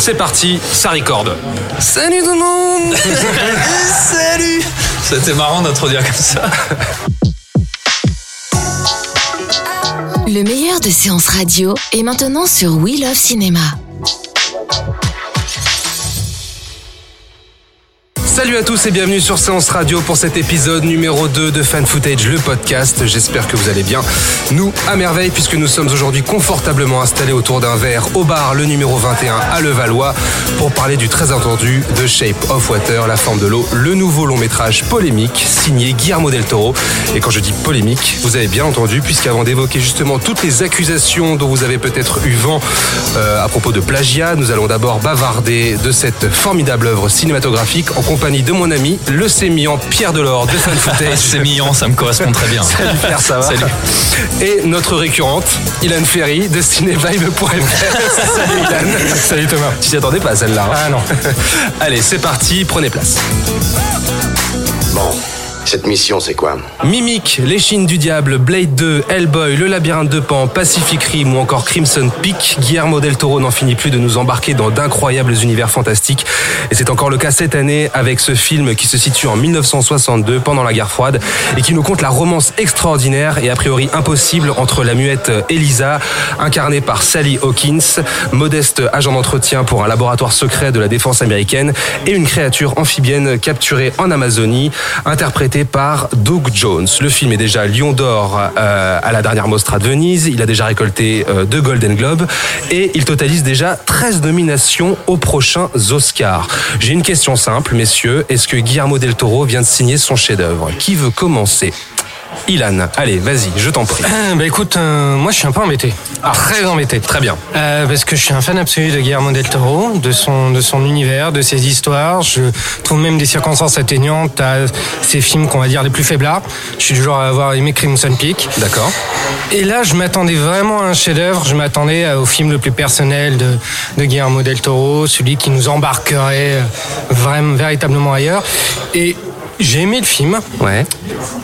C'est parti, ça recorde. Salut tout le monde Salut C'était marrant d'introduire comme ça. Le meilleur de séances radio est maintenant sur We Love Cinéma. Salut à tous et bienvenue sur Séance Radio pour cet épisode numéro 2 de Fan Footage, le podcast. J'espère que vous allez bien. Nous, à merveille, puisque nous sommes aujourd'hui confortablement installés autour d'un verre au bar, le numéro 21 à Levallois, pour parler du très entendu The Shape of Water, la forme de l'eau, le nouveau long métrage polémique signé Guillermo del Toro. Et quand je dis polémique, vous avez bien entendu, puisqu'avant d'évoquer justement toutes les accusations dont vous avez peut-être eu vent euh, à propos de plagiat, nous allons d'abord bavarder de cette formidable œuvre cinématographique en de mon ami, le sémillant Pierre Delors de Fan Footage. Sémillant, ça me correspond très bien. Salut Pierre, ça va Salut. Et notre récurrente, Ilan Ferry de cinévibe.fr. Salut Ilan. Salut Thomas. Tu t'y attendais pas à celle-là hein Ah non. Allez, c'est parti, prenez place. Bon, cette mission, c'est quoi Mimic, Les Chines du Diable, Blade 2, Hellboy, Le Labyrinthe de Pan, Pacific Rim ou encore Crimson Peak, Guillermo del Toro n'en finit plus de nous embarquer dans d'incroyables univers fantastiques. Et c'est encore le cas cette année avec ce film qui se situe en 1962 pendant la guerre froide et qui nous conte la romance extraordinaire et a priori impossible entre la muette Elisa, incarnée par Sally Hawkins, modeste agent d'entretien pour un laboratoire secret de la défense américaine, et une créature amphibienne capturée en Amazonie, interprétée Doug Jones. Le film est déjà Lion d'Or euh, à la dernière Mostra de Venise. Il a déjà récolté euh, deux Golden Globes et il totalise déjà 13 nominations aux prochains Oscars. J'ai une question simple, messieurs. Est-ce que Guillermo del Toro vient de signer son chef-d'œuvre? Qui veut commencer? Ilan, allez, vas-y, je t'en prie. Euh, bah écoute, euh, moi je suis un peu embêté. Très embêté. Très bien. Euh, parce que je suis un fan absolu de Guillermo del Toro, de son, de son univers, de ses histoires. Je trouve même des circonstances atteignantes à ses films qu'on va dire les plus faiblards. Je suis du genre à avoir aimé Crimson Peak. D'accord. Et là, je m'attendais vraiment à un chef-d'œuvre. Je m'attendais au film le plus personnel de, de Guillermo del Toro, celui qui nous embarquerait euh, vraiment, véritablement ailleurs. Et j'ai aimé le film, Ouais.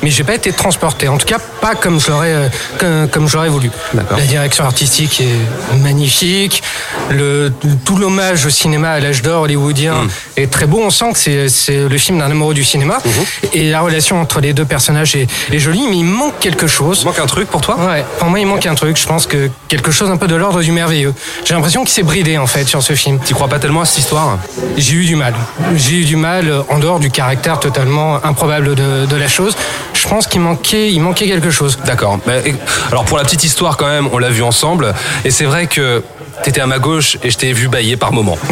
mais j'ai pas été transporté. En tout cas, pas comme je l'aurais, euh, comme, comme j'aurais voulu. D'accord. La direction artistique est magnifique. Le, tout l'hommage au cinéma à l'âge d'or hollywoodien Mm. est très beau. On sent que c'est, c'est le film d'un amoureux du cinéma. Mm-hmm. Et la relation entre les deux personnages est, est jolie, mais il manque quelque chose. Il manque un truc pour toi? Ouais, pour moi il manque un truc. Je pense que quelque chose un peu de l'ordre du merveilleux. J'ai l'impression qu'il s'est bridé en fait sur ce film. Tu crois pas tellement à cette histoire? J'ai eu du mal. J'ai eu du mal en dehors du caractère totalement improbable de, de la chose. Je pense qu'il manquait, il manquait quelque chose. D'accord. Alors pour la petite histoire quand même, on l'a vu ensemble, et c'est vrai que t'étais à ma gauche et je t'ai vu bailler par moments.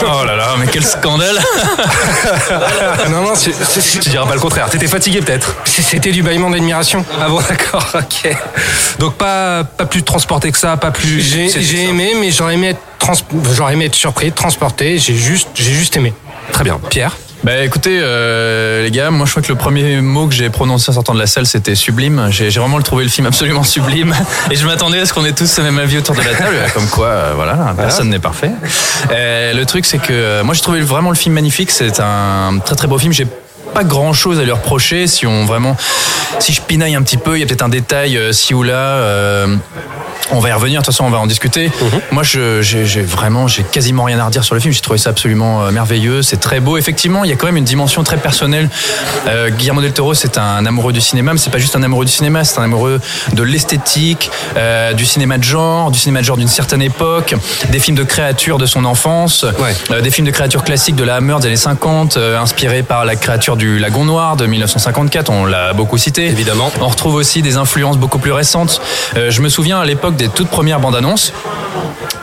Oh là là, mais quel scandale non, non, c'est- c'est- Tu diras pas le contraire. T'étais fatigué peut-être c'était du bâillement d'admiration. Ah bon, d'accord, ok. Donc pas, pas plus transporté que ça, pas plus... J'ai aimé, mais j'aurais aimé être trans- j'aurais aimé être surpris, transporté. J'ai juste, j'ai juste aimé. Très bien. Pierre? Bah écoutez, euh, les gars, moi je crois que le premier mot que j'ai prononcé en sortant de la salle c'était sublime. J'ai vraiment trouvé le film absolument sublime. Et je m'attendais à ce qu'on ait tous le même avis autour de la table. Comme quoi, euh, voilà, personne n'est parfait. Euh, le truc c'est que euh, moi j'ai trouvé vraiment le film magnifique. C'est un très très beau film. J'ai pas grand chose à lui reprocher si on vraiment si je pinaille un petit peu il y a peut-être un détail euh, ci ou là euh, on va y revenir, de toute façon on va en discuter. Moi je- j'ai j'ai vraiment, j'ai quasiment rien à redire sur le film, j'ai trouvé ça absolument euh, merveilleux, c'est très beau. Effectivement, il y a quand même une dimension très personnelle. Euh, Guillermo del Toro c'est un amoureux du cinéma, mais c'est pas juste un amoureux du cinéma, c'est un amoureux de l'esthétique, euh, du cinéma de genre, du cinéma de genre d'une certaine époque, des films de créatures de son enfance, Ouais. euh, des films de créatures classiques de la Hammer des années 50, euh, inspirés par la créature du Lagon Noir de 1954, on l'a beaucoup cité. Évidemment. On retrouve aussi des influences beaucoup plus récentes. Je me souviens à l'époque des toutes premières bandes annonces.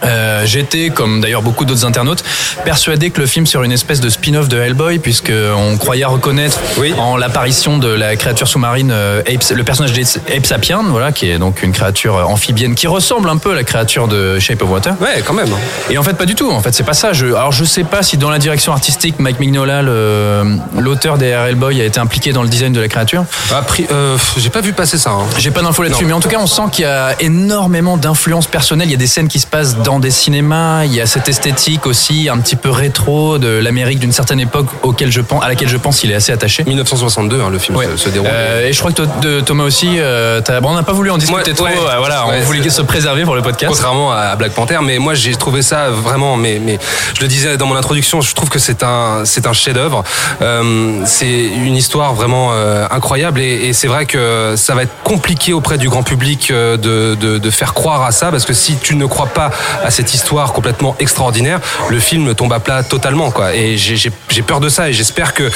Euh, J'étais, comme d'ailleurs beaucoup d'autres internautes, persuadé que le film serait une espèce de spin-off de Hellboy, puisque on croyait reconnaître Oui. en l'apparition de la créature sous-marine euh, le personnage d'Ape Sapien, voilà, qui est donc une créature amphibienne qui ressemble un peu à la créature de Shape of Water. Ouais, quand même. Et en fait, pas du tout. En fait, c'est pas ça. Je, alors, je sais pas si dans la direction artistique, Mike Mignola, l'auteur des Hellboy, a été impliqué dans le design de la créature. Après, euh, j'ai pas vu passer ça. hein. J'ai pas d'infos là-dessus, mais en tout cas, on sent qu'il y a énormément d'influence personnelle. Il y a des scènes qui se passent dans des cinémas. Il y a cette esthétique aussi, un petit peu rétro de l'Amérique d'une certaine époque auquel je pense, à laquelle je pense il est assez attaché. 1962, hein, le film Ouais. se, se déroule. Euh, et je crois que de- Thomas aussi, euh, bon, on n'a pas voulu en discuter trop. ouais. euh, voilà, on Ouais, voulait se préserver pour le podcast. Contrairement à Black Panther, mais moi j'ai trouvé ça vraiment, mais, mais je le disais dans mon introduction, je trouve que c'est un, c'est un chef-d'œuvre. Euh, c'est une histoire vraiment incroyable et, et c'est vrai que ça va être compliqué auprès du grand public de, de, de faire croire à ça parce que si tu ne crois pas à cette histoire complètement extraordinaire, le film tombe à plat totalement quoi. Et j'ai- peur de ça et j'espère que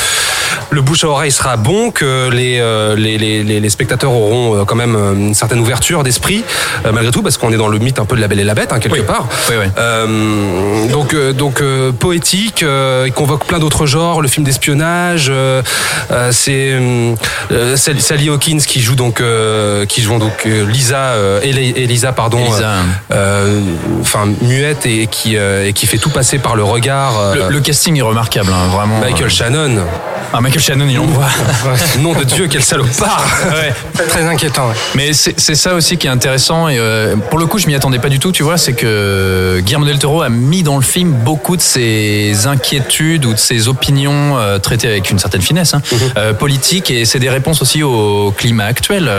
le bouche à oreille sera bon, que les, euh, les, les, spectateurs auront euh, quand même euh, une certaine ouverture d'esprit euh, malgré tout parce qu'on est dans le mythe un peu de la Belle et la Bête hein, quelque Oui. part. Oui, oui. Euh, donc donc poétique, il convoque plein d'autres genres, le film d'espionnage. c'est Sally Hawkins qui joue donc qui joue donc Lisa euh, Eli- Elisa pardon Elisa. euh, euh, enfin muette et qui euh, et qui fait tout passer par le regard. Le, le casting est remarquable, hein, vraiment. Michael Shannon. Ah, Michael Shannon, il envoie. Nom de Dieu, quel salopard ouais. Très inquiétant. ouais. Mais c'est ça aussi qui est intéressant et pour le coup je m'y attendais pas du tout tu vois c'est que Guillermo del Toro a mis dans le film beaucoup de ses inquiétudes ou de ses opinions euh, traitées avec une certaine finesse hein, euh, politique et c'est des réponses aussi au climat actuel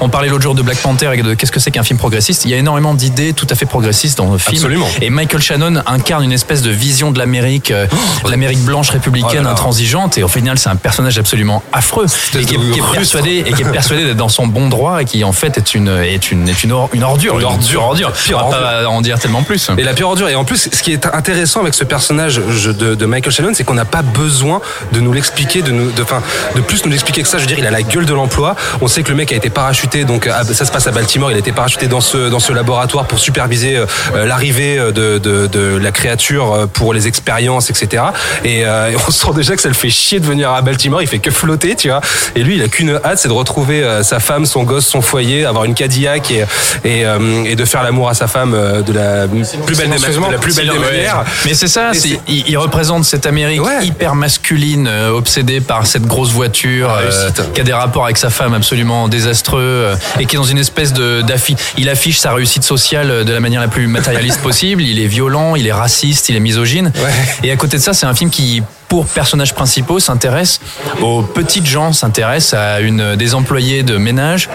on parlait l'autre jour de Black Panther et de qu'est-ce que c'est qu'un film progressiste il y a énormément d'idées tout à fait progressistes dans le film Absolument. et Michael Shannon incarne une espèce de vision de l'Amérique euh, l'Amérique blanche Oh républicaine là. intransigeante et au final c'est un personnage absolument affreux et qui est, qui persuadé et qui est persuadé d'être dans son bon droit et qui en fait est une est une est une, or- une ordure Une ordure. ordure Pire on va pas en dire tellement plus Et la pure ordure. Et en plus, ce qui est intéressant avec ce personnage de, de Michael Shannon, c'est qu'on n'a pas besoin de nous l'expliquer, de nous, de, enfin, de plus nous l'expliquer que ça. Je veux dire, il a la gueule de l'emploi. On sait que le mec a été parachuté, donc ça se passe à Baltimore. Il a été parachuté dans ce dans ce laboratoire pour superviser euh, euh, l'arrivée de, de, de la créature euh, pour les expériences, etc. Et, euh, et on sent déjà que ça le fait chier de venir à Baltimore. Il fait que flotter, tu vois. Et lui, il a qu'une hâte, c'est de retrouver euh, sa femme, son gosse, son foyer, avoir une Cadillac et et, euh, et de faire l'amour à sa femme euh, de la plus belle des, la plus belle des manières. Mais c'est ça, c'est- il, il représente cette Amérique Ouais. hyper masculine, euh, obsédée par cette grosse voiture, Ah, euh, qui a des rapports avec sa femme absolument désastreux, euh, et qui est dans une espèce de d'affi. Il affiche sa réussite sociale euh, de la manière la plus matérialiste possible. Il est violent, il est raciste, il est misogyne. Ouais. Et à côté de ça, c'est un film qui pour personnages principaux s'intéresse aux petites gens, s'intéresse à une des employées de ménage,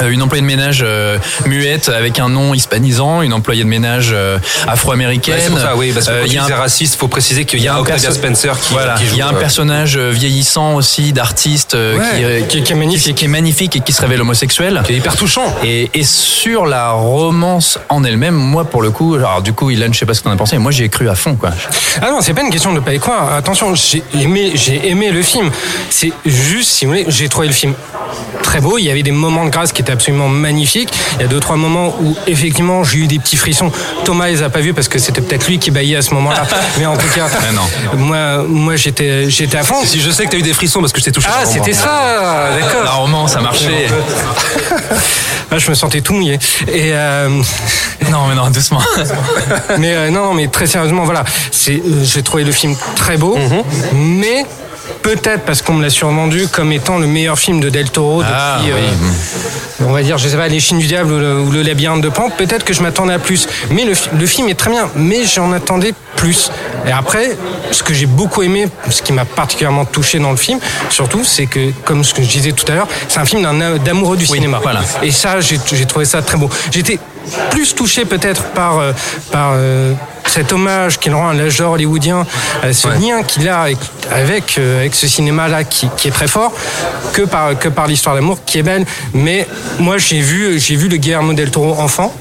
euh, une employée de ménage euh, muette avec un nom hispanisant, une employée de ménage euh, afro-américaine. Ouais, c'est pour ça, oui, parce que Euh, y a un- raciste, faut préciser qu'il y a Octavia Spencer qui, voilà, qui joue. il y a un personnage vieillissant aussi d'artiste Ouais. qui, Qui, qui est magnifique. qui est magnifique et qui se révèle homosexuel. qui est hyper touchant. Et, et sur la romance en elle-même, moi pour le coup, alors du coup, Ilan, je sais pas ce que t'en as pensé, mais moi j'y ai cru à fond quoi. Ah non, c'est pas une question de pas y croire. Attention, j'ai aimé, j'ai aimé le film. C'est juste, si vous voulez, j'ai trouvé le film très beau. Il y avait des moments de grâce qui étaient absolument magnifiques. Il y a deux trois moments où effectivement j'ai eu des petits frissons. Thomas les a pas vus parce que c'était peut-être lui qui baillait à ce moment-là. Mais en tout cas, non. moi, moi j'étais, j'étais à fond. Si je sais que t'as eu des frissons parce que je t'ai touché. Ah, c'était ça, La d'accord. romance, ça marchait. Ah, je me sentais tout mouillé. Et euh, Non, mais non, doucement. mais euh, non, mais très sérieusement, voilà, c'est, euh, j'ai trouvé le film très beau, Mhm. mais peut-être parce qu'on me l'a survendu comme étant le meilleur film de Del Toro depuis, Ah, oui. euh, on va dire, je sais pas, Les Chines du Diable ou le, ou le Labyrinthe de Pan. Peut-être que je m'attendais à plus, mais le, fi- le film est très bien, mais j'en attendais plus. Et après, ce que j'ai beaucoup aimé, ce qui m'a particulièrement touché dans le film, surtout, c'est que, comme ce que je disais tout à l'heure, c'est un film d'amoureux du cinéma. voilà. Et ça, j'ai j'ai trouvé ça très beau. J'étais plus touché peut-être par, euh, par, euh, cet hommage qu'il rend à l'âge d'or hollywoodien, euh, ce lien qu'il a avec, avec, euh, avec ce cinéma-là qui, qui est très fort, que par, que par l'histoire d'amour qui est belle. Mais moi, j'ai vu, j'ai vu le Guillermo del Toro enfant,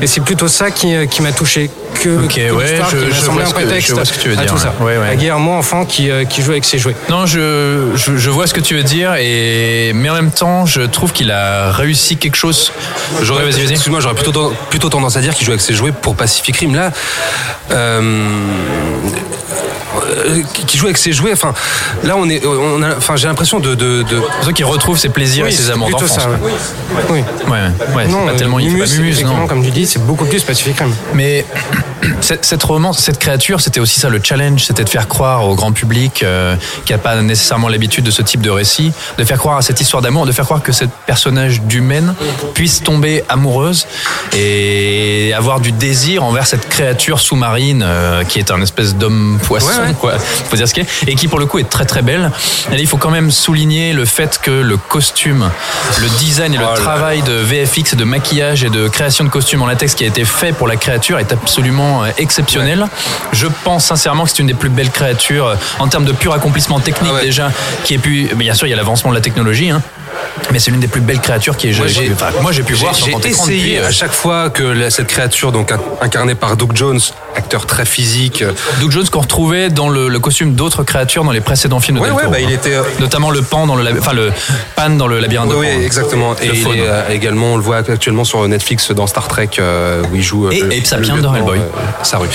et c'est plutôt ça qui, euh, qui m'a touché. Que, Mhm. Ok, que ouais, je- qui je vois un ce que- je vois ce que tu veux à dire, tout ça. ouais. Ouais. À Guillermo enfant qui, qui joue avec ses jouets. Non, je, je, je vois ce que tu veux dire, et, mais en même temps, je trouve qu'il a réussi quelque chose. J'aurais, vas-y, vas-y. excuse-moi, j'aurais plutôt, plutôt tendance à dire qu'il joue avec ses jouets pour Pacific Rim. Là, qui joue avec ses jouets. Enfin, là, on est, on a, enfin, j'ai l'impression de, de, de- C'est pour ça qu'il retrouve ses plaisirs et ses amours d'enfance. ça. ouais. Oui. Ouais, ouais, pas euh, tellement, il fait pas non. comme tu dis, c'est beaucoup plus Pacific Rim. Mais cette, cette romance, cette créature, c'était aussi ça le challenge, c'était de faire croire au grand public euh, qui n'a pas nécessairement l'habitude de ce type de récit, de faire croire à cette histoire d'amour, de faire croire que ce personnage d'humaine puisse tomber amoureuse et avoir du désir envers cette créature sous-marine euh, qui est un espèce d'homme poisson, Ouais, ouais. quoi. Faut dire ce qu'il est, et qui pour le coup est très très belle. Et là, il faut quand même souligner le fait que le costume, le design et le Oh travail de VFX et de maquillage et de création de costumes en latex qui a été fait pour la créature est absolument euh, exceptionnel. Je pense sincèrement que c'est une des plus belles créatures euh, en termes de pur accomplissement technique Ah ouais. déjà, qui est pu. mais Bien sûr, il y a l'avancement de la technologie. hein. Mais c'est l'une des plus belles créatures qui est. Moi, j'ai- enfin, pu voir J'ai essayé depuis, euh, à chaque fois que la- cette créature, donc in- incarnée par Doug Jones, acteur très physique. euh, Doug Jones qu'on retrouvait dans le, le costume d'autres créatures dans les précédents films de Ouais, Del ouais, bah, il hein. était, euh, notamment le pan dans le enfin le pan dans le labyrinthe de Oui, Pan, oui, hein. exactement. Et Le il est, euh, également, on le voit actuellement sur Netflix dans Star Trek euh, où il joue. euh, Et le Sapien lieutenant, Hellboy. euh, Saru.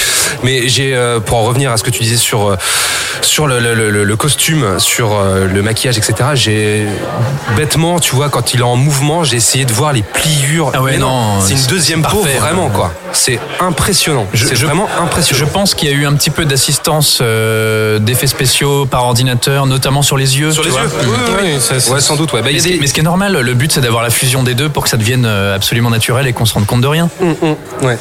Mais j'ai, pour en revenir à ce que tu disais sur sur le, le- costume, sur le maquillage, etc. J'ai tu vois, quand il est en mouvement, j'ai essayé de voir les pliures. Ah ouais, Mais non, c'est une deuxième peau, parfait. vraiment quoi. C'est impressionnant. C'est vraiment impressionnant. Je pense qu'il y a eu un petit peu d'assistance euh, d'effets spéciaux par ordinateur, notamment sur les yeux. Sur tu les vois. yeux. Oui, oui, oui. Oui, ça, c'est- Ouais, sans doute. Ouais. Bah, Mais ce, qui, des- mais ce qui est normal, le but c'est d'avoir la fusion des deux pour que ça devienne euh, absolument naturel et qu'on se rende compte de rien. Mm, ouais.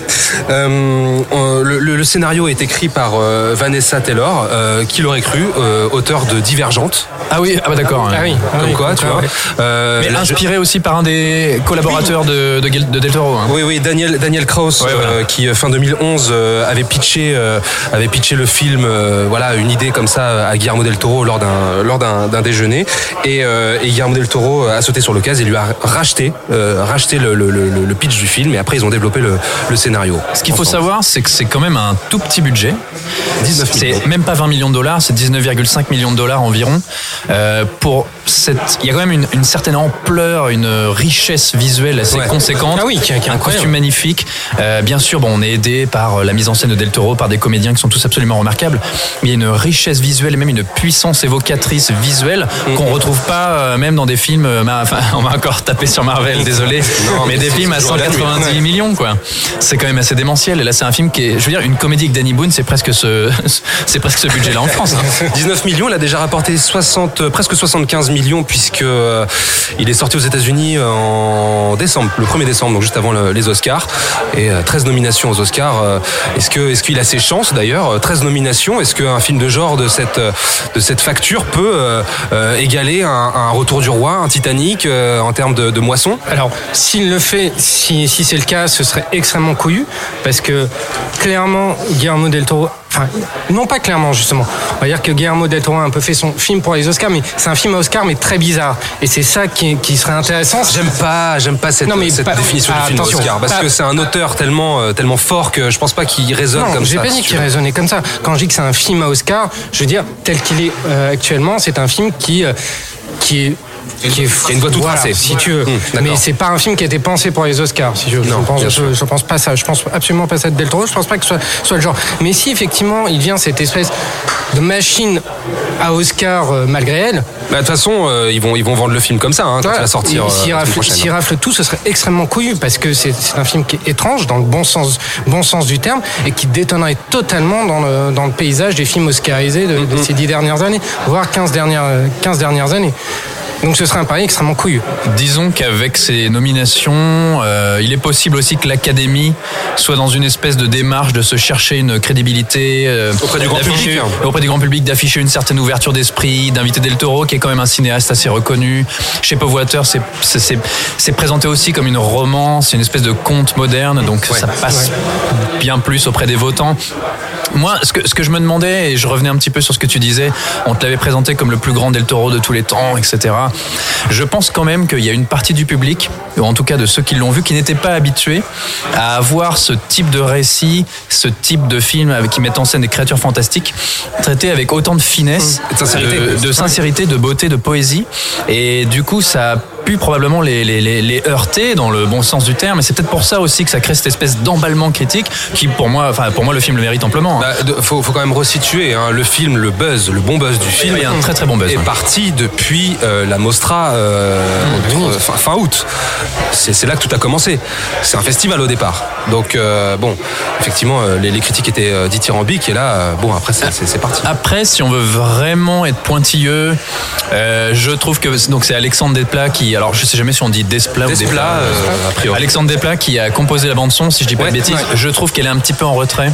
Euh, le, le- le scénario est écrit par euh, Vanessa Taylor, qui l'aurait cru, auteur de Divergente. Ah oui, ah bah d'accord. Ah oui, ah Comme quoi, tu ah vois. ouais. Euh, Mais là, je- inspiré aussi par un des collaborateurs de, de, de Del Toro. hein. Oui, oui, Daniel, Daniel Ouais, voilà. Euh, qui euh, fin 2011 euh, avait pitché, euh, avait pitché le film, voilà, une idée comme ça à Guillermo del Toro lors d'un lors d'un déjeuner, et, et Guillermo del Toro a sauté sur l'occasion et lui a racheté, racheté le, le, le, le pitch du film, et après ils ont développé le, le scénario. Ce qu'il faut savoir, c'est que c'est quand même un tout petit budget. 19 millions. C'est même pas 20 millions de dollars, c'est 19,5 millions de dollars environ. Pour cette, il y a quand même une, une certaine ampleur, une richesse visuelle assez Ouais. conséquente. Ah oui, qui qui est un costume magnifique. Euh, bien sûr, bon, on est aidé par la mise en scène de Del Toro, par des comédiens qui sont tous absolument remarquables. Mais il y a une richesse visuelle et même une puissance évocatrice visuelle qu'on retrouve pas euh, même dans des films. euh, Enfin, on va encore taper sur Marvel, désolé, Non, mais des films à toujours la nuit. 190 millions, quoi. C'est quand même assez démentiel. Et là, c'est un film qui est, je veux dire, une comédie avec Danny Boone, c'est presque ce, c'est presque ce budget-là en France. hein. 19 millions, il a déjà rapporté 60, euh, presque 75 millions puisque euh, il est sorti aux États-Unis en décembre, le 1er décembre, donc juste avant le- les Oscars, et euh, 13 nominations aux Oscars. Euh, Est-ce que est-ce qu'il a ses chances d'ailleurs euh, 13 nominations. Est-ce qu'un film de genre de cette euh, de cette facture peut euh, euh, égaler un, Retour du Roi, un Titanic euh, en termes de, de moisson? Alors, s'il le fait, si, si c'est le cas, ce serait extrêmement couillu, parce que clairement, Guillermo del Toro, enfin, non pas clairement justement, on va dire que Guillermo del Toro a un peu fait son film pour les Oscars, mais c'est un film à Oscar, mais très bizarre. Et c'est ça qui, qui serait intéressant. J'aime pas, j'aime pas cette, Non, mais cette pas- définition ah, du film attention, Oscar parce pas- que c'est un auteur tellement euh, tellement fort que je pense pas qu'il résonne Non, comme ça. j'ai pas dit qu'il veux. raisonnait comme ça. Quand je dis que c'est un film à Oscar, je veux dire tel qu'il est euh, actuellement, c'est un film qui euh, qui est qui est Qui a une voie toute voilà, tracée. si tu veux. Mais c'est pas un film qui a été pensé pour les Oscars, si tu veux. Non, je pense, je, je pense pas ça. Je pense absolument pas ça de Del Toro. Je pense pas que ce soit, soit le genre. Mais si effectivement il vient cette espèce de machine à Oscar euh, malgré elle, Bah, De toute façon, euh, ils, vont, ils vont vendre le film comme ça, hein, quand voilà, il va sortir et euh, s'il la semaine rafle, rafle tout, ce serait extrêmement couillu parce que c'est c'est un film qui est étrange dans le bon sens, bon sens du terme et qui détonnerait totalement dans le, dans le paysage des films oscarisés de, de ces dix dernières années, voire 15 dernières, 15 dernières années. Donc ce serait un pari extrêmement couillu. Disons qu'avec ces nominations, euh, il est possible aussi que l'Académie soit dans une espèce de démarche de se chercher une crédibilité euh, Auprès du grand public, hein. auprès du grand public, d'afficher une certaine ouverture d'esprit, d'inviter Del Toro, qui est quand même un cinéaste assez reconnu. Shape of Water, c'est présenté aussi comme une romance, une espèce de conte moderne, donc ça passe bien plus auprès des votants. Moi, ce que, ce que je me demandais, et je revenais un petit peu sur ce que tu disais, on te l'avait présenté comme le plus grand Del Toro de tous les temps, etc. Je pense quand même qu'il y a une partie du public, ou en tout cas de ceux qui l'ont vu, qui n'étaient pas habitués à avoir ce type de récit, ce type de film avec, qui met en scène des créatures fantastiques, traité avec autant de finesse, de sincérité. de, de sincérité, de beauté, de poésie. Et du coup, ça a pu probablement les, les, les, les heurter dans le bon sens du terme. Et c'est peut-être pour ça aussi que ça crée cette espèce d'emballement critique qui, pour moi, enfin, pour moi, le film le mérite amplement. hein. Bah, faut, faut quand même resituer hein, le film, le buzz, le bon buzz du film. Il y a un très très bon buzz. est ouais. parti depuis euh, la Mostra euh, entre- fin, fin août. C'est là que tout a commencé. C'est un festival au départ. Donc euh, bon, effectivement, euh, les, les critiques étaient euh, dithyrambiques et là, euh, bon, après c'est- parti. Après, si on veut vraiment être pointilleux, euh, je trouve que donc c'est Alexandre Desplat qui, alors je sais jamais si on dit Desplat, ou Desplat, euh, a priori. Alexandre Desplat qui a composé la bande son, si je dis pas Ouais, de bêtises. ouais. Je trouve qu'elle est un petit peu en retrait.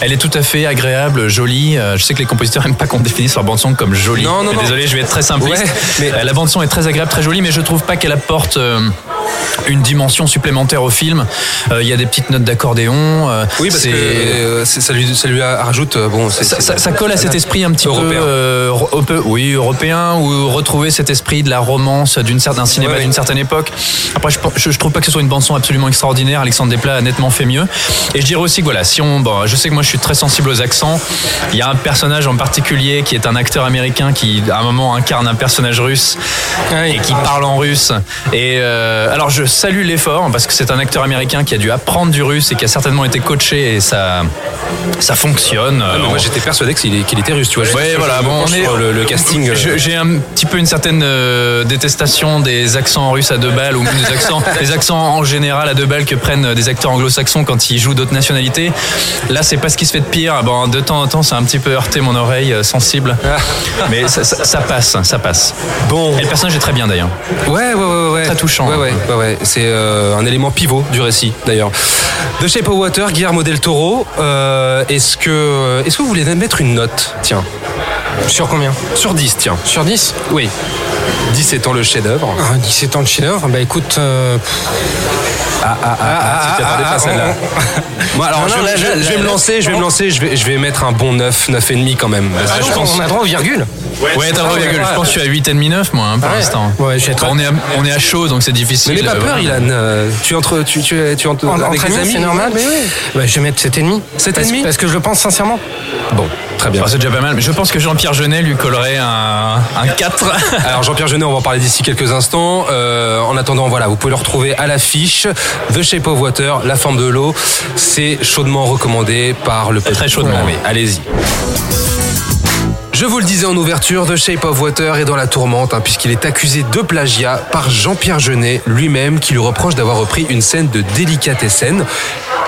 Elle est tout à fait agréable, jolie. Euh, Je sais que les compositeurs n'aiment pas qu'on définisse leur bande son comme jolie. Non, non, non. Désolé, je vais être très simpliste. Ouais, mais- Euh, la bande son est très agréable, très jolie, mais je trouve pas qu'elle apporte. euh, une dimension supplémentaire au film. Euh, Il y a des petites notes d'accordéon. euh, Oui, parce que euh, ça lui, ça lui rajoute. Bon, ça, c'est- ça- ça colle à cet esprit un petit Européen. peu, oui, européen, ou retrouver cet esprit de la romance d'une d'un cinéma Ouais, d'une certaine époque. Après, je, je, je trouve pas que ce soit une bande son absolument extraordinaire. Alexandre Desplat a nettement fait mieux. Et je dirais aussi que voilà, si on, bon, je sais que moi je suis très sensible aux accents. Il y a un personnage en particulier qui est un acteur américain qui à un moment incarne un personnage russe et qui parle en russe. Et alors je salue l'effort parce que c'est un acteur américain qui a dû apprendre du russe et qui a certainement été coaché et ça, ça fonctionne. Ah, mais moi j'étais persuadé qu'il était russe, tu vois. Ouais, voilà. Bon, on est sur le, le casting. euh, J'ai un petit peu une certaine euh, détestation des accents russes à deux balles ou même des accents, des accents en général à deux balles que prennent des acteurs anglo-saxons quand ils jouent d'autres nationalités. Là, c'est pas ce qui se fait de pire. Bon, de temps en temps, ça a un petit peu heurté mon oreille euh, sensible, mais ça, ça- ça passe, ça passe. Bon. Et le personnage est très bien d'ailleurs. Ouais, ouais, ouais, ouais. Très touchant. Ouais, ouais, ouais, ouais. C'est euh, un élément pivot du récit, d'ailleurs. The Shape of Water, Guillermo del Toro. euh, est-ce que, est-ce que vous voulez mettre une note Tiens, Sur combien? Sur 10, tiens. Sur 10 Oui. 10 étant le chef-d'œuvre. ah, 17 ans de chef-d'œuvre, bah écoute. euh, Ah, ah, ah, ah, tu attendais pas celle-là. Moi, alors, Non, je, non, vais- là, je- là, je vais là, me lancer, je vais me lancer, je vais, je vais mettre un bon 9, 9,5 quand même. Ah, je donc, pense- on a droit aux virgules. Ouais, t'as droit, virgule. Je pense que je suis à 8,5 9 moi hein, pour l'instant. Ouais, je Bon, on, est à, on est à chaud donc c'est difficile. Mais n'aie pas peur. Ilan. euh, Tu entres, tu, tu, tu entres En- avec entre des amis, c'est normal. Mais oui. Bah, je vais mettre 7,5. 7,5? Parce- Parce que je le pense sincèrement. Bon, très bien. Enfin, c'est déjà pas mal. Mais je pense que Jean-Pierre Jeunet lui collerait un, un 4. Alors Jean-Pierre Jeunet, on va en parler d'ici quelques instants. Euh, en attendant, voilà, vous pouvez le retrouver à l'affiche. The Shape of Water, La forme de l'eau. C'est chaudement recommandé par le Très chaudement, Oui, allez-y. Je vous le disais en ouverture, The Shape of Water est dans la tourmente, hein, puisqu'il est accusé de plagiat par Jean-Pierre Jeunet lui-même, qui lui reproche d'avoir repris une scène de délicatessen.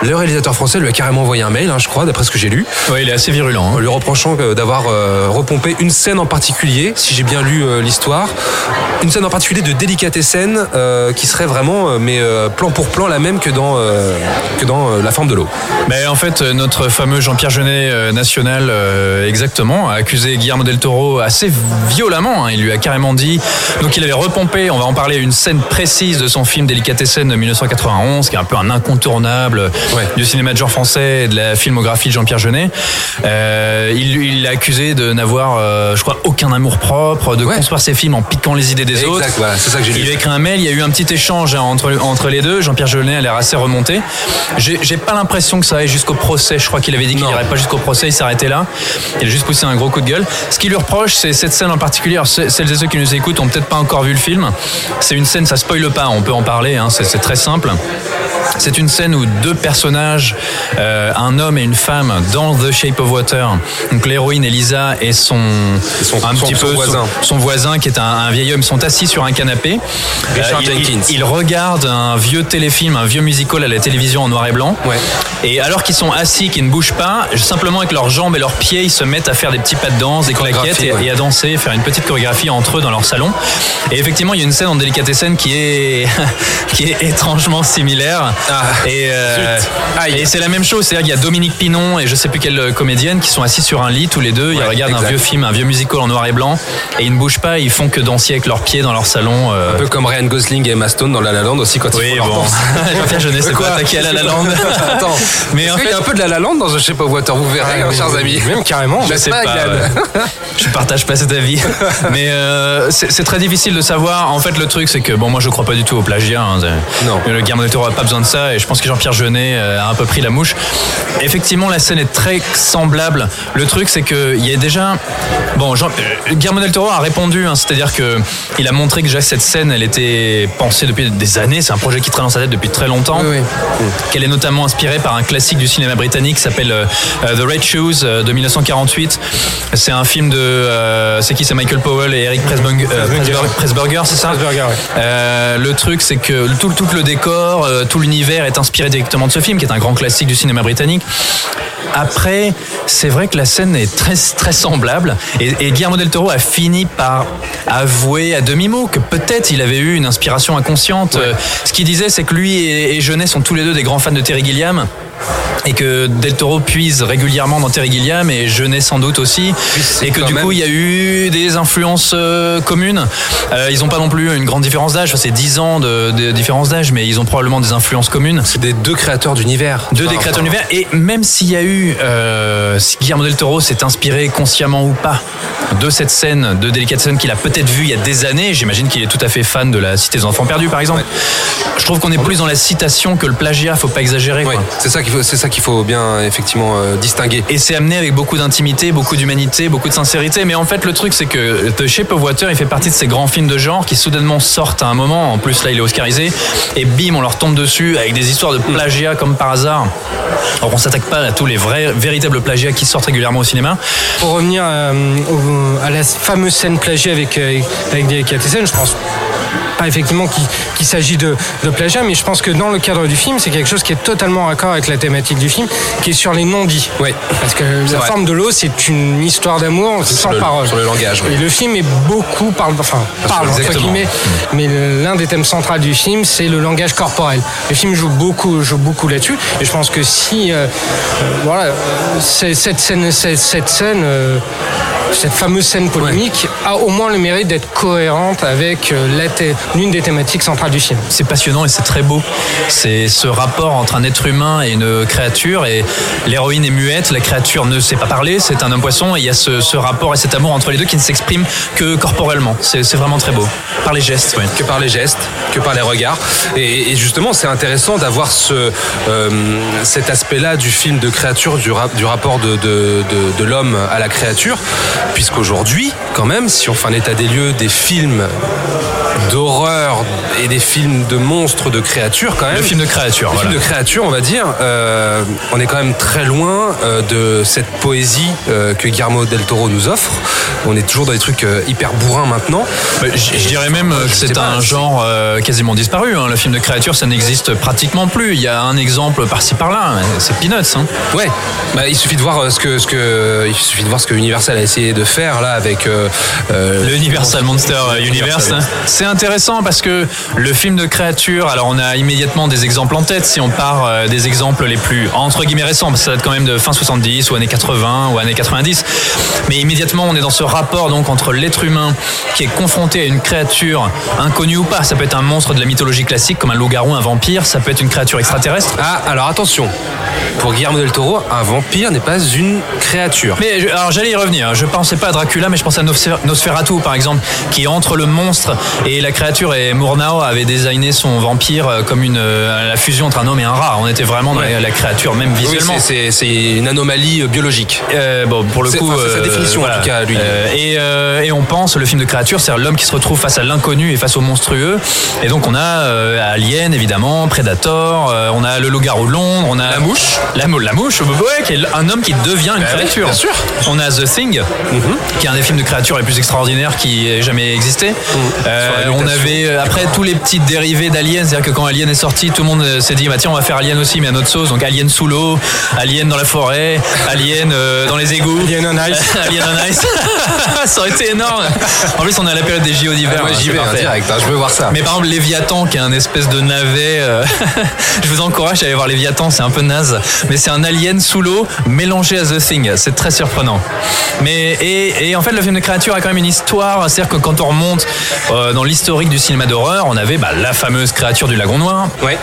Le réalisateur français lui a carrément envoyé un mail, hein, je crois, d'après ce que j'ai lu, Ouais, il est assez virulent. hein. en lui reprochant d'avoir euh, repompé une scène en particulier, si j'ai bien lu euh, l'histoire, une scène en particulier de délicatessen euh, qui serait vraiment, euh, mais euh, plan pour plan, la même que dans, euh, que dans La forme de l'eau. Mais en fait, notre fameux Jean-Pierre Jeunet national, euh, exactement, a accusé Guillermo del Toro assez violemment. hein. Il lui a carrément dit, donc il avait repompé, on va en parler, une scène précise de son film Délicatessen de 1991, qui est un peu un incontournable Ouais. du cinéma de genre français et de la filmographie de Jean-Pierre Jeunet. Euh, il l'a accusé de n'avoir, euh, je crois, aucun amour propre, de Ouais. construire ses films en piquant les idées des autres. Voilà, c'est ça que j'ai Il lui a écrit un mail, il y a eu un petit échange hein, entre, entre les deux. Jean-Pierre Jeunet a l'air assez remonté. J'ai pas l'impression que ça aille jusqu'au procès. Je crois qu'il avait dit qu'il n'irait pas jusqu'au procès, il s'arrêtait là. Il a juste poussé un gros coup de gueule. Ce qui lui reproche, c'est cette scène en particulier. Celles et ceux qui nous écoutent ont peut-être pas encore vu le film. C'est une scène, ça spoile pas, on peut en parler, hein, c'est très simple. C'est une scène où deux personnages, euh, un homme et une femme, dans The Shape of Water. Donc l'héroïne Elisa et son, son- un son- petit son peu voisin. son, voisin qui est un, un vieil homme sont assis sur un canapé. Richard il, Jenkins. il- il regarde un vieux téléfilm, un vieux musical à la télévision en noir et blanc. Ouais. Et alors qu'ils sont assis, qu'ils ne bougent pas, simplement avec leurs jambes et leurs pieds, ils se mettent à faire des petits pas de danse, des claquettes Chorégraphie, et, ouais. et à danser, faire une petite chorégraphie entre eux dans leur salon. Et effectivement, il y a une scène en délicatessen qui est qui est étrangement similaire. Ah, et euh, et c'est la même chose, c'est-à-dire qu'il y a Dominique Pinon et je sais plus quelle euh, comédienne qui sont assis sur un lit tous les deux. Ils regardent un vieux film, un vieux musical en noir et blanc, et ils ne bougent pas, ils font que danser avec leurs pieds dans leur salon. euh, Un peu comme Ryan Gosling et Emma Stone dans La La Land aussi quand Oui, ils font leur bon. danse. Jean-Pierre Jeunet s'est Quoi pas attaqué à la La Land. Attends, Mais en Est-ce qu'il y a fait- un peu de La La Land dans The Shape of Water, vous verrez, hein, chers amis. Même carrément. Je N'est-ce sais pas, pas. Ouais. Je partage pas cet avis. Mais euh, c'est très difficile de savoir. En fait, le truc, c'est que bon, moi, je crois pas du tout au plagiat. hein. Non. Le del Toro a pas besoin de ça, et je pense que Jean-Pierre Jeunet euh, a un peu pris la mouche. Effectivement, la scène est très semblable. Le truc, c'est que il y a déjà. Bon, Jean... euh, Guillermo del Toro a répondu, hein, c'est-à-dire que il a montré que déjà cette scène, elle était pensée depuis des années. C'est un projet qui traîne dans sa tête depuis très longtemps Oui, oui. qu'elle est notamment inspirée par un classique du cinéma britannique qui s'appelle euh, The Red Shoes euh, de 1948. C'est un film de. euh, c'est qui? C'est Michael Powell et Eric Pressburger, Pressburger, c'est ça? Pressburger, ouais. Le truc, c'est que tout, tout le décor, tout l'univers est inspiré directement de ce film, qui est un grand classique du cinéma britannique. Après, c'est vrai que la scène est très, très semblable et, et Guillermo del Toro a fini par avouer à demi-mot que peut-être il avait eu une inspiration inconsciente. Euh, Ce qu'il disait, c'est que lui et, et Jeunet sont tous les deux des grands fans de Terry Gilliam. Et que Del Toro puise régulièrement dans Terry Gilliam et Jeunet sans doute aussi. Et que du même- coup, il y a eu des influences euh, communes. Euh, ils n'ont pas non plus une grande différence d'âge. C'est 10 ans de, de différence d'âge, mais ils ont probablement des influences communes. C'est des deux créateurs d'univers. Deux Enfin, des créateurs enfin, d'univers. Et même s'il y a eu, euh, si Guillermo del Toro s'est inspiré consciemment ou pas de cette scène de Delicatessen qu'il a peut-être vue il y a des années, j'imagine qu'il est tout à fait fan de la Cité des Enfants Perdus, par exemple. Je trouve qu'on est plus dans la citation que le plagiat. Faut pas exagérer. Ouais, c'est ça faut, c'est ça qu'il faut bien effectivement euh, distinguer. Et c'est amené avec beaucoup d'intimité, beaucoup d'humanité, beaucoup de sincérité. Mais en fait, le truc, c'est que The Shape of Water, il fait partie de ces grands films de genre qui soudainement sortent à un moment. En plus, là, il est oscarisé. Et bim, on leur tombe dessus avec des histoires de plagiat comme par hasard. Alors, on s'attaque pas à tous les vrais, véritables plagiats qui sortent régulièrement au cinéma. Pour revenir euh, au- à la fameuse scène plagiée avec, euh, avec Delicatessen, je pense pas effectivement qu'il s'agit de, de plagiat, mais je pense que dans le cadre du film, c'est quelque chose qui est totalement en accord avec la thématique du film, qui est sur les non-dits. Ouais. Parce que la vrai. forme de l'eau, c'est une histoire d'amour sans le- parole. sur le langage, ouais. Et le film est beaucoup parle, enfin parle entre guillemets, mais le- l'un des thèmes centraux du film, c'est le langage corporel. Le film joue beaucoup, joue beaucoup là-dessus, et je pense que si, euh, euh, voilà, euh, cette scène, cette scène. euh, cette fameuse scène polémique a au moins le mérite d'être cohérente avec euh, l'une des thématiques centrales du film. C'est passionnant et c'est très beau. C'est ce rapport entre un être humain et une créature. Et l'héroïne est muette, la créature ne sait pas parler, c'est un homme poisson. Et il y a ce, ce rapport et cet amour entre les deux qui ne s'exprime que corporellement. C'est c'est vraiment très beau. Par les gestes, oui. que par les gestes, que par les regards. Et, et justement, c'est intéressant d'avoir ce, euh, cet aspect-là du film de créature, du, rap- du rapport de, de, de- de l'homme à la créature, puisqu'aujourd'hui, quand même, si on fait un état des lieux des films d'horreur et des films de monstres, de créatures, quand même. Le film de créature, Le voilà. film de créature, on va dire, euh, on est quand même très loin euh, de cette poésie euh, que Guillermo del Toro nous offre. On est toujours dans des trucs hyper bourrins maintenant. Je je dirais même que c'est un genre quasiment disparu. hein. Le film de créature, ça n'existe pratiquement plus. Il y a un exemple par-ci par-là. C'est Peanuts. hein. Ouais, bah, il suffit de voir ce que ce que il suffit de voir ce que Universal a essayé de faire là avec euh, euh, Le Universal Monster Universe. hein. C'est intéressant parce que le film de créature, alors on a immédiatement des exemples en tête si on part euh, des exemples les plus entre guillemets récents, parce que ça date quand même de fin 70 ou années 80 ou années 90. Mais immédiatement on est dans ce rapport donc entre l'être humain qui est confronté à une créature inconnue ou pas. Ça peut être un monstre de la mythologie classique comme un loup-garou, un vampire, ça peut être une créature extraterrestre. Ah, alors attention. Pour Guillermo del Toro, un vampire n'est pas une créature. Mais alors j'allais y revenir. Je parle pensais pas à Dracula, mais je pensais à Nosfer- Nosferatu, par exemple, qui est entre le monstre et la créature. Et Murnau avait designé son vampire euh, comme une euh, la fusion entre un homme et un rat. On était vraiment dans la, la créature, même visuellement. c'est- une anomalie euh, biologique. Euh, bon, pour le coup, enfin, c'est sa définition, en tout cas, lui. Et, et on pense le film de créature, c'est l'homme qui se retrouve face à l'inconnu et face au monstrueux. Et donc on a Alien évidemment, Predator, on a le loup-garou de Londres, on a La mouche. la, mou- la mouche, ouais, qui est un homme qui devient une Bah oui, créature. bien sûr. On a The Thing, qui est un des films de créatures les plus extraordinaires qui ait jamais existé. Euh, Sur la on avait euh, après tous les petits dérivés d'Alien, c'est-à-dire que quand Alien est sorti, tout le monde euh, s'est dit bah tiens on va faire Alien aussi, mais à notre sauce. Donc Alien sous l'eau, Alien dans la forêt, Alien euh, dans les égouts, Alien on Ice. Alien on Ice. Ça aurait été énorme. En plus on est à la période des JO d'hiver. Moi, hein, j'y c'est vais en direct, hein, je veux voir ça. Mais par exemple, Léviathan, qui est un espèce de navet, euh, je vous encourage à aller voir Léviathan, c'est un peu naze, mais c'est un alien sous l'eau mélangé à The Thing, c'est très surprenant. Mais, et, et en fait, le film de créature a quand même une histoire, c'est-à-dire que quand on remonte euh, dans l'historique du cinéma d'horreur, on avait bah, la fameuse créature du lagon noir, Ouais.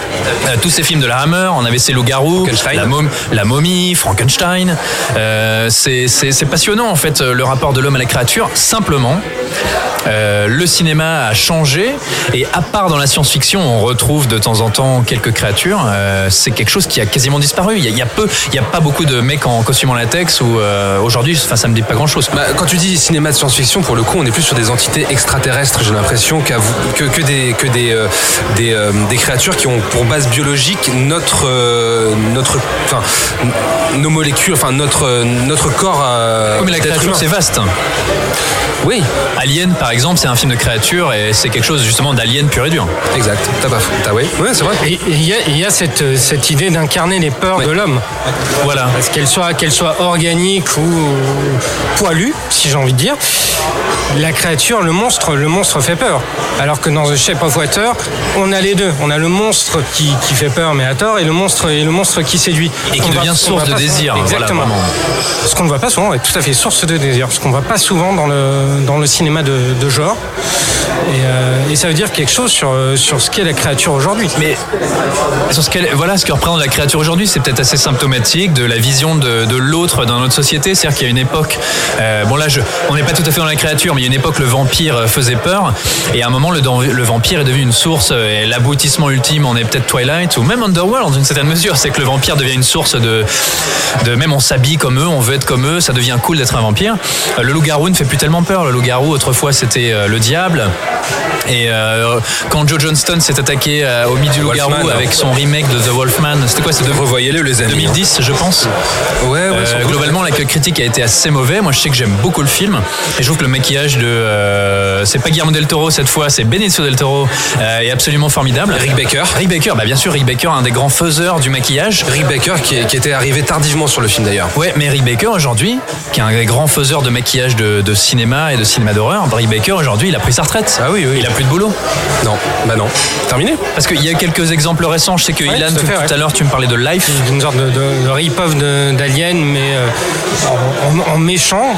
euh, tous ces films de la Hammer, on avait ces loups-garous, la, mom- la momie, Frankenstein. Euh, c'est passionnant en fait le rapport de l'homme à la créature. Simplement, euh, le cinéma a changé et à part dans la science-fiction, on retrouve de temps en temps quelques créatures. euh, c'est quelque chose qui a quasiment disparu. Il y a, il y a peu, il y a pas beaucoup de mecs en costume en latex ou euh, aujourd'hui, enfin ça me dit pas grand-chose. Bah, quand tu dis cinéma de science-fiction, pour le coup, on est plus sur des entités extraterrestres. J'ai l'impression que, que des que des euh, des, euh, des créatures qui ont pour base biologique notre euh, notre enfin nos molécules, enfin notre euh, notre corps. euh, Oui, mais la créature c'est vaste. Oui, Alien par exemple, c'est un film de créature et c'est quelque chose justement d'alien pur et dur. exact. T'as pas t'as oui, ouais, c'est vrai. Il y a, il y a cette, cette idée d'incarner les peurs Ouais. de l'homme. Voilà. Parce qu'elle soit, qu'elle soit organique ou poilue, si j'ai envie de dire, la créature, le monstre, le monstre fait peur. Alors que dans The Shape of Water, on a les deux. On a le monstre qui, qui fait peur mais à tort et le monstre et le monstre qui séduit. Et qui devient source de désir, voilà, Exactement. Ce qu'on ne voit pas souvent, est tout à fait source de désir. Ce qu'on ne voit pas souvent dans le, dans le cinéma de, de genre. Et, euh, et ça veut dire quelque chose sur, euh, sur ce qu'est la créature aujourd'hui. Mais sur ce qu'elle- voilà, ce que représente la créature aujourd'hui, c'est peut-être assez symptomatique de la vision de, de l'autre dans notre société. C'est-à-dire qu'il y a une époque, euh, bon là, on n'est pas tout à fait dans la créature, mais il y a une époque, le vampire faisait peur, et à un moment, le, vampire est devenu une source, et l'aboutissement ultime, on est peut-être Twilight ou même Underworld dans une certaine mesure. C'est que le vampire devient une source de, de même on s'habille comme eux, on veut être comme eux, ça devient cool d'être un vampire. Le loup-garou ne fait plus tellement peur. Le loup-garou, autrefois, c'était le diable. Et euh, quand Joe Johnston s'est attaqué euh, au du loup-garou Wolfman, avec son remake de The Wolfman, c'était quoi de Revoyez-le les amis. 2010, je pense. Ouais, ouais, Euh, globalement, l'accueil critique a été assez mauvais. Moi, je sais que j'aime beaucoup le film. Et je trouve que le maquillage de. euh, c'est pas Guillermo del Toro cette fois, c'est Benicio del Toro, est absolument formidable. Rick Baker. Rick Baker, bah bien sûr, Rick Baker, un des grands faiseurs du maquillage. Rick Baker qui, était arrivé tardivement sur le film d'ailleurs. Ouais, mais Rick Baker aujourd'hui, qui est un des grands faiseurs de maquillage de, de cinéma et de cinéma d'horreur, Rick Baker aujourd'hui, il a pris sa retraite. Ah oui, oui. Il a plus de boulot. Non, bah non. Terminé Parce qu'il y a quelques exemples récents. Je sais que Ouais, Ilan, tout à tout, fait, ouais. tout à l'heure, tu me parlais de Life. une sorte de, de- de rip-off d'Alien, mais euh, en, en- en méchant.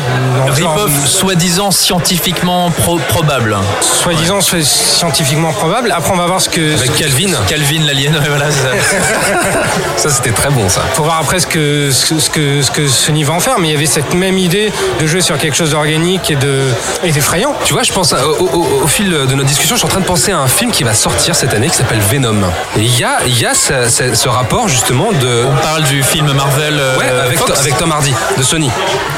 Rip-off soi-disant scientifiquement pro- probable. Soi-disant scientifiquement probable. Après, on va voir ce que. Avec Calvin. Calvin, l'alien, voilà, ça. Ça c'était très bon ça. Faut voir après ce que, ce, que- ce que, ce que Sony va en faire, mais il y avait cette même idée de jouer sur quelque chose d'organique et de et d'effrayant. Tu vois, je pense à- au, au- au fil de notre discussion, je suis en train de penser à un film qui va sortir cette année qui s'appelle Venom. Et il y a, il y a ce, ce- ce rapport justement de. On parle du film Marvel euh, Ouais, avec, Fox. avec Tom Hardy, de Sony.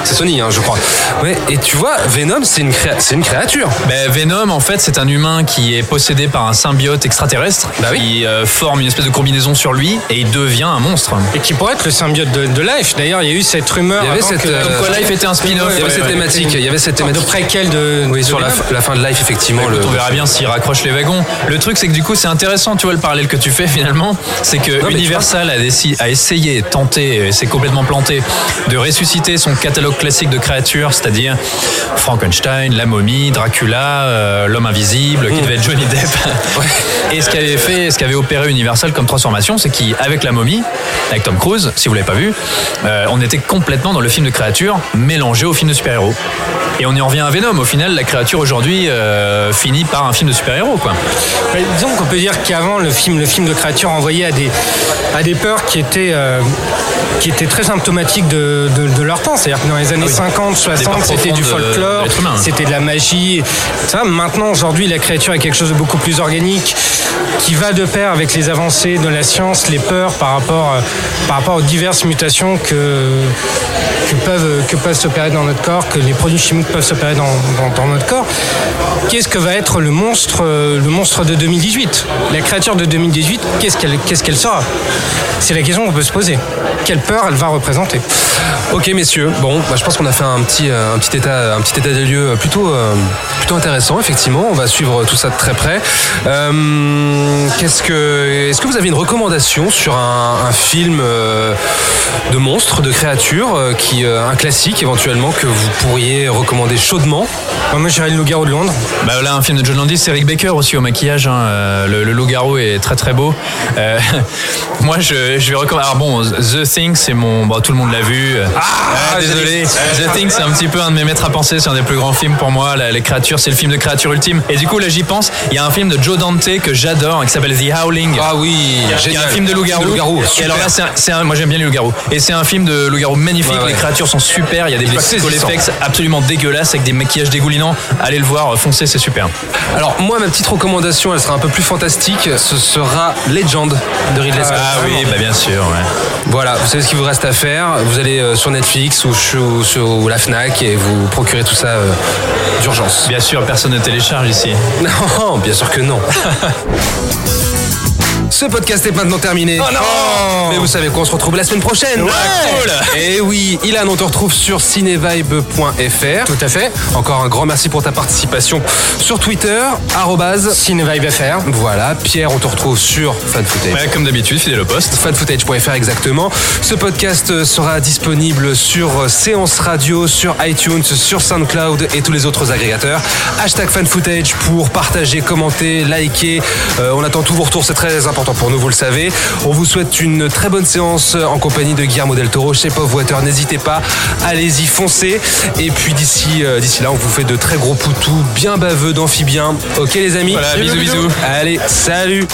C'est Sony, hein, je crois. Ouais, et tu vois, Venom, c'est une, créa- c'est une créature. Ben, Venom, en fait, c'est un humain qui est possédé par un symbiote extraterrestre Bah oui. qui euh, forme une espèce de combinaison sur lui et il devient un monstre. Et qui pourrait être le symbiote de, de Life. D'ailleurs, il y a eu cette rumeur. Il y avait cette, que- euh, Life était un spin-off. Il y avait cette thématique, il y avait cette sorte de thématique. préquel de. Oui, de sur la fin de Life, effectivement. Écoute, le- on verra bien s'il raccroche les wagons. Le truc, c'est que du coup, c'est intéressant, tu vois, le parallèle que tu fais finalement. C'est que Universal a, essayé, tenté, et s'est complètement planté, de ressusciter son catalogue classique de créatures, c'est-à-dire Frankenstein, la momie, Dracula, euh, l'homme invisible, qui devait être Johnny Depp. Et ce qu'avait fait, ce qu'avait opéré Universal comme transformation, c'est qu'avec la momie, avec Tom Cruise, si vous l'avez pas vu, euh, on était complètement dans le film de créature mélangé au film de super-héros. Et on y en revient à Venom. Au final, la créature aujourd'hui euh, finit par un film de super-héros, quoi. Mais disons qu'on peut dire qu'avant le film, le film de créature envoyait à des, à des peurs qui étaient, euh, qui était très symptomatique de, de, de leur temps. C'est-à-dire que dans les années 50, 60, c'était du folklore, c'était de la magie. Ça, maintenant, aujourd'hui, la créature est quelque chose de beaucoup plus organique, qui va de pair avec les avancées de la science, les peurs par rapport, par rapport aux diverses mutations que, que peuvent, que peuvent s'opérer dans notre corps, que les produits chimiques peuvent s'opérer dans, dans, dans notre corps. Qu'est-ce que va être le monstre, le monstre de 2018 La créature de 2018, qu'est-ce qu'elle qu'est-ce qu'elle sera? C'est la question qu'on peut se poser. Quelle peur elle va représenter Ok messieurs, bon, bah, je pense qu'on a fait un petit, euh, un petit état, un petit état des lieux plutôt, euh, plutôt intéressant effectivement. On va suivre tout ça de très près. Euh, qu'est-ce que, est-ce que vous avez une recommandation sur un, un film euh, de monstres, de créatures, euh, qui, euh, un classique éventuellement que vous pourriez recommander chaudement? Moi, j'irais le Loup-garou de Londres. Bah là, un film de John Landis, c'est Rick Baker aussi au maquillage. hein. Euh, Le, le loup-garou est très très beau. Euh, moi, je, je vais recommander. Alors bon, The Thing, c'est mon. Bon, tout le monde l'a vu. Ah, désolé. The Thing, c'est un petit peu un de mes maîtres à penser. C'est un des plus grands films pour moi. Les créatures, c'est le film de créature ultime. Et du coup, là, j'y pense. Il y a un film de Joe Dante que j'adore, qui s'appelle The Howling. Ah oui, Il y a un film de loup-garou. Loup-garou, Et alors là, c'est un, moi j'aime bien les loups-garous. Et c'est un film de loup-garou magnifique. Ouais, ouais. Les créatures sont super. Il y a des special effects absolument dégueulasses avec des maquillages dégoulinants. Allez le voir, foncez, c'est super. Alors moi, ma petite recommandation, elle sera un peu plus fantastique. Ce sera Legend de Ridley Scott. Ah oui, bah bien sûr. Ouais. Voilà, vous savez ce qu'il vous reste à faire. Vous allez euh, sur Netflix ou sur, sur la Fnac et vous procurez tout ça euh, d'urgence. Bien sûr, personne ne télécharge ici. Non, bien sûr que non. Ce podcast est maintenant terminé. Oh non Mais vous savez qu'on se retrouve la semaine prochaine. cool. Et oui, Ilan, on te retrouve sur cinevibe.fr. Tout à fait. Encore un grand merci pour ta participation sur Twitter, arrobase. CineVibe.fr. Voilà, Pierre, on te retrouve sur FanFootage. Ouais, comme d'habitude, fidèle au poste. fanfootage.fr exactement. Ce podcast sera disponible sur Séance Radio, sur iTunes, sur SoundCloud et tous les autres agrégateurs. Hashtag fanfootage pour partager, commenter, liker. Euh, on attend tous vos retours, c'est très important pour nous, vous le savez. On vous souhaite une très bonne séance en compagnie de Guillermo del Toro chez Pop Water. N'hésitez pas, allez-y, foncez. Et puis d'ici euh, d'ici là, on vous fait de très gros poutous, bien baveux d'amphibiens. Ok les amis Voilà, bisous, bisous. Allez, salut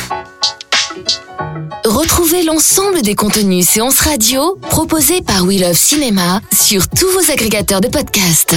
Retrouvez l'ensemble des contenus séances radio proposés par We Love Cinéma sur tous vos agrégateurs de podcasts.